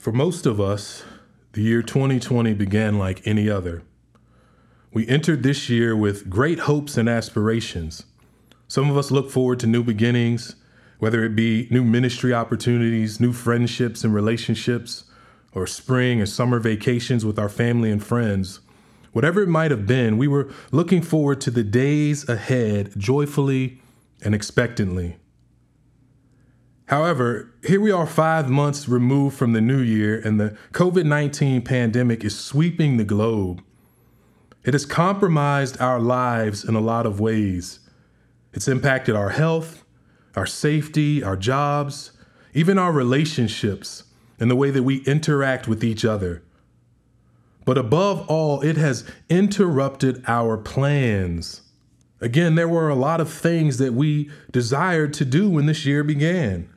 For most of us, the year 2020 began like any other. We entered this year with great hopes and aspirations. Some of us look forward to new beginnings, whether it be new ministry opportunities, new friendships and relationships, or spring or summer vacations with our family and friends. Whatever it might have been, we were looking forward to the days ahead joyfully and expectantly. However, here we are five months removed from the new year, and the COVID 19 pandemic is sweeping the globe. It has compromised our lives in a lot of ways. It's impacted our health, our safety, our jobs, even our relationships, and the way that we interact with each other. But above all, it has interrupted our plans. Again, there were a lot of things that we desired to do when this year began.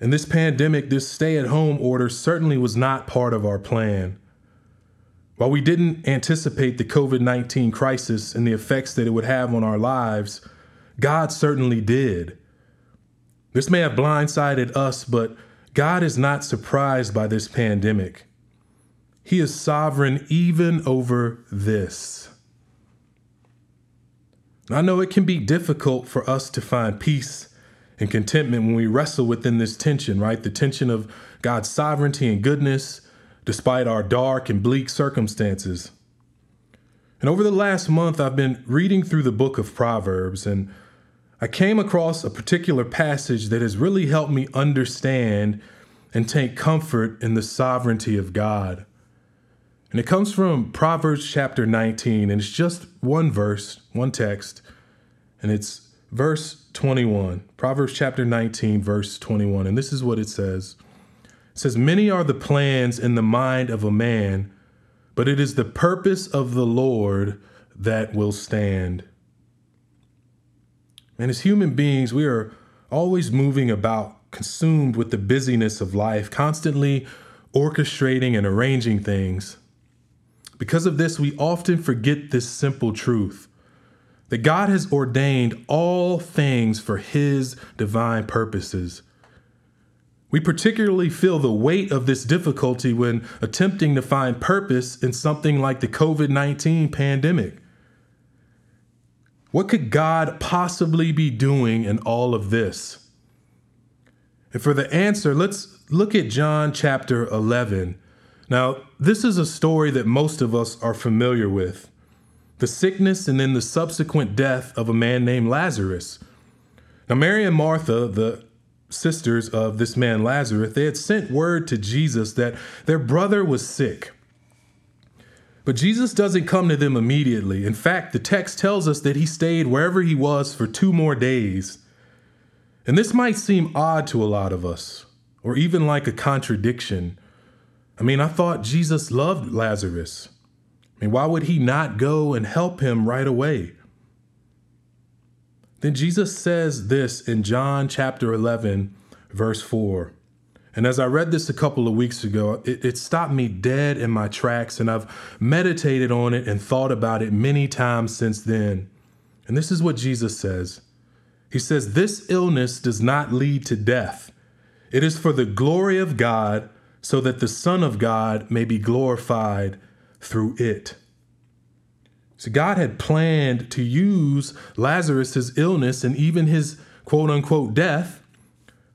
And this pandemic, this stay at home order certainly was not part of our plan. While we didn't anticipate the COVID 19 crisis and the effects that it would have on our lives, God certainly did. This may have blindsided us, but God is not surprised by this pandemic. He is sovereign even over this. I know it can be difficult for us to find peace and contentment when we wrestle within this tension, right? The tension of God's sovereignty and goodness despite our dark and bleak circumstances. And over the last month, I've been reading through the book of Proverbs, and I came across a particular passage that has really helped me understand and take comfort in the sovereignty of God. And it comes from Proverbs chapter 19, and it's just one verse, one text, and it's verse 21. Proverbs chapter 19, verse 21. And this is what it says It says, Many are the plans in the mind of a man, but it is the purpose of the Lord that will stand. And as human beings, we are always moving about, consumed with the busyness of life, constantly orchestrating and arranging things. Because of this, we often forget this simple truth that God has ordained all things for His divine purposes. We particularly feel the weight of this difficulty when attempting to find purpose in something like the COVID 19 pandemic. What could God possibly be doing in all of this? And for the answer, let's look at John chapter 11. Now, this is a story that most of us are familiar with the sickness and then the subsequent death of a man named Lazarus. Now, Mary and Martha, the sisters of this man Lazarus, they had sent word to Jesus that their brother was sick. But Jesus doesn't come to them immediately. In fact, the text tells us that he stayed wherever he was for two more days. And this might seem odd to a lot of us, or even like a contradiction. I mean, I thought Jesus loved Lazarus. I mean, why would he not go and help him right away? Then Jesus says this in John chapter 11, verse 4. And as I read this a couple of weeks ago, it, it, stopped me dead in my tracks, and I've meditated on it and thought about it many times since then. And this is what Jesus says He says, This illness does not lead to death, it is for the glory of God, so that the Son of God may be glorified through it. So God had planned to use Lazarus's illness and even his quote unquote death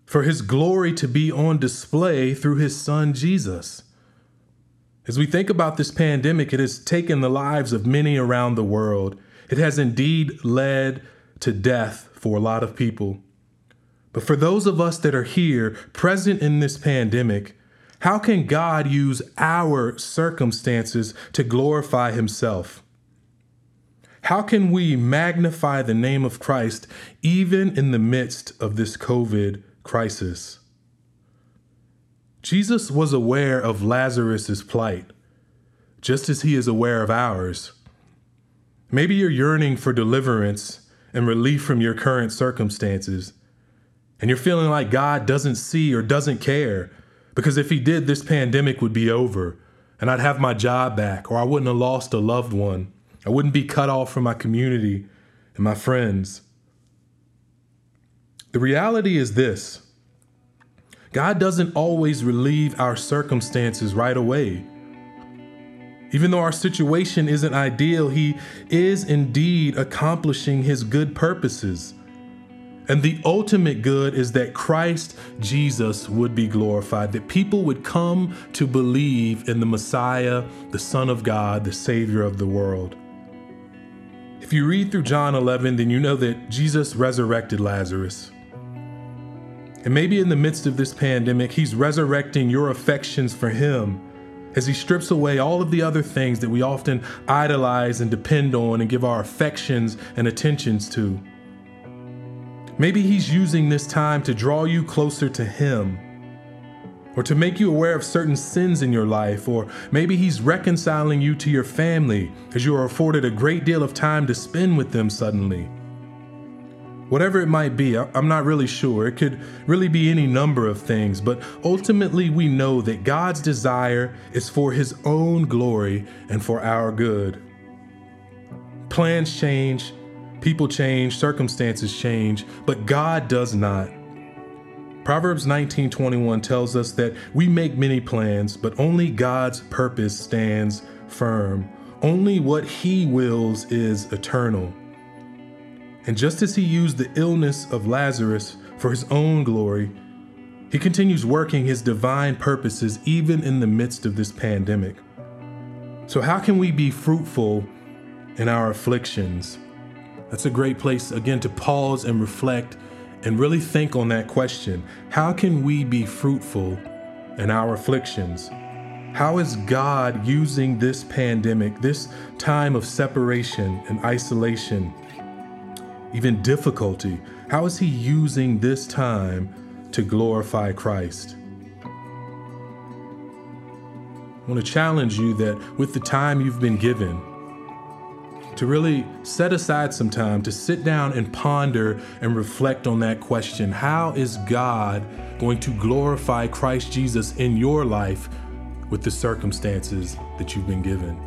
for his glory to be on display through his son Jesus. As we think about this pandemic, it has taken the lives of many around the world. It has indeed led to death for a lot of people. But for those of us that are here, present in this pandemic, how can God use our circumstances to glorify Himself? How can we magnify the name of Christ even in the midst of this COVID crisis? Jesus was aware of Lazarus' plight, just as he is aware of ours. Maybe you're yearning for deliverance and relief from your current circumstances, and you're feeling like God doesn't see or doesn't care because if he did, this pandemic would be over and I'd have my job back or I wouldn't have lost a loved one. I wouldn't be cut off from my community and my friends. The reality is this God doesn't always relieve our circumstances right away. Even though our situation isn't ideal, He is indeed accomplishing His good purposes. And the ultimate good is that Christ Jesus would be glorified, that people would come to believe in the Messiah, the Son of God, the Savior of the world. If you read through John 11, then you know that Jesus resurrected Lazarus. And maybe in the midst of this pandemic, He's resurrecting your affections for Him as He strips away all of the other things that we often idolize and depend on and give our affections and attentions to. Maybe He's using this time to draw you closer to Him, or to make you aware of certain sins in your life, or maybe He's reconciling you to your family as you are afforded a great deal of time to spend with them suddenly. Whatever it might be, I'm not really sure. It could really be any number of things, but ultimately we know that God's desire is for His own glory and for our good. Plans change, people change, circumstances change, but God does not. Proverbs 19:21 tells us that we make many plans, but only God's purpose stands firm. Only what he wills is eternal. And just as he used the illness of Lazarus for his own glory, he continues working his divine purposes even in the midst of this pandemic. So, how can we be fruitful in our afflictions? That's a great place, again, to pause and reflect and really think on that question. How can we be fruitful in our afflictions? How is God using this pandemic, this time of separation and isolation, even difficulty, how is He using this time to glorify Christ? I want to challenge you that with the time you've been given, to really set aside some time to sit down and ponder and reflect on that question How is God going to glorify Christ Jesus in your life with the circumstances that you've been given?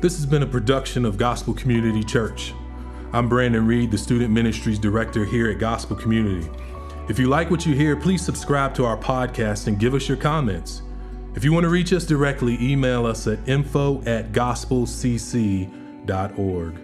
This has been a production of Gospel Community Church. I'm Brandon Reed, the Student Ministries Director here at Gospel Community. If you like what you hear, please subscribe to our podcast and give us your comments. If you want to reach us directly, email us at info at gospelcc.org.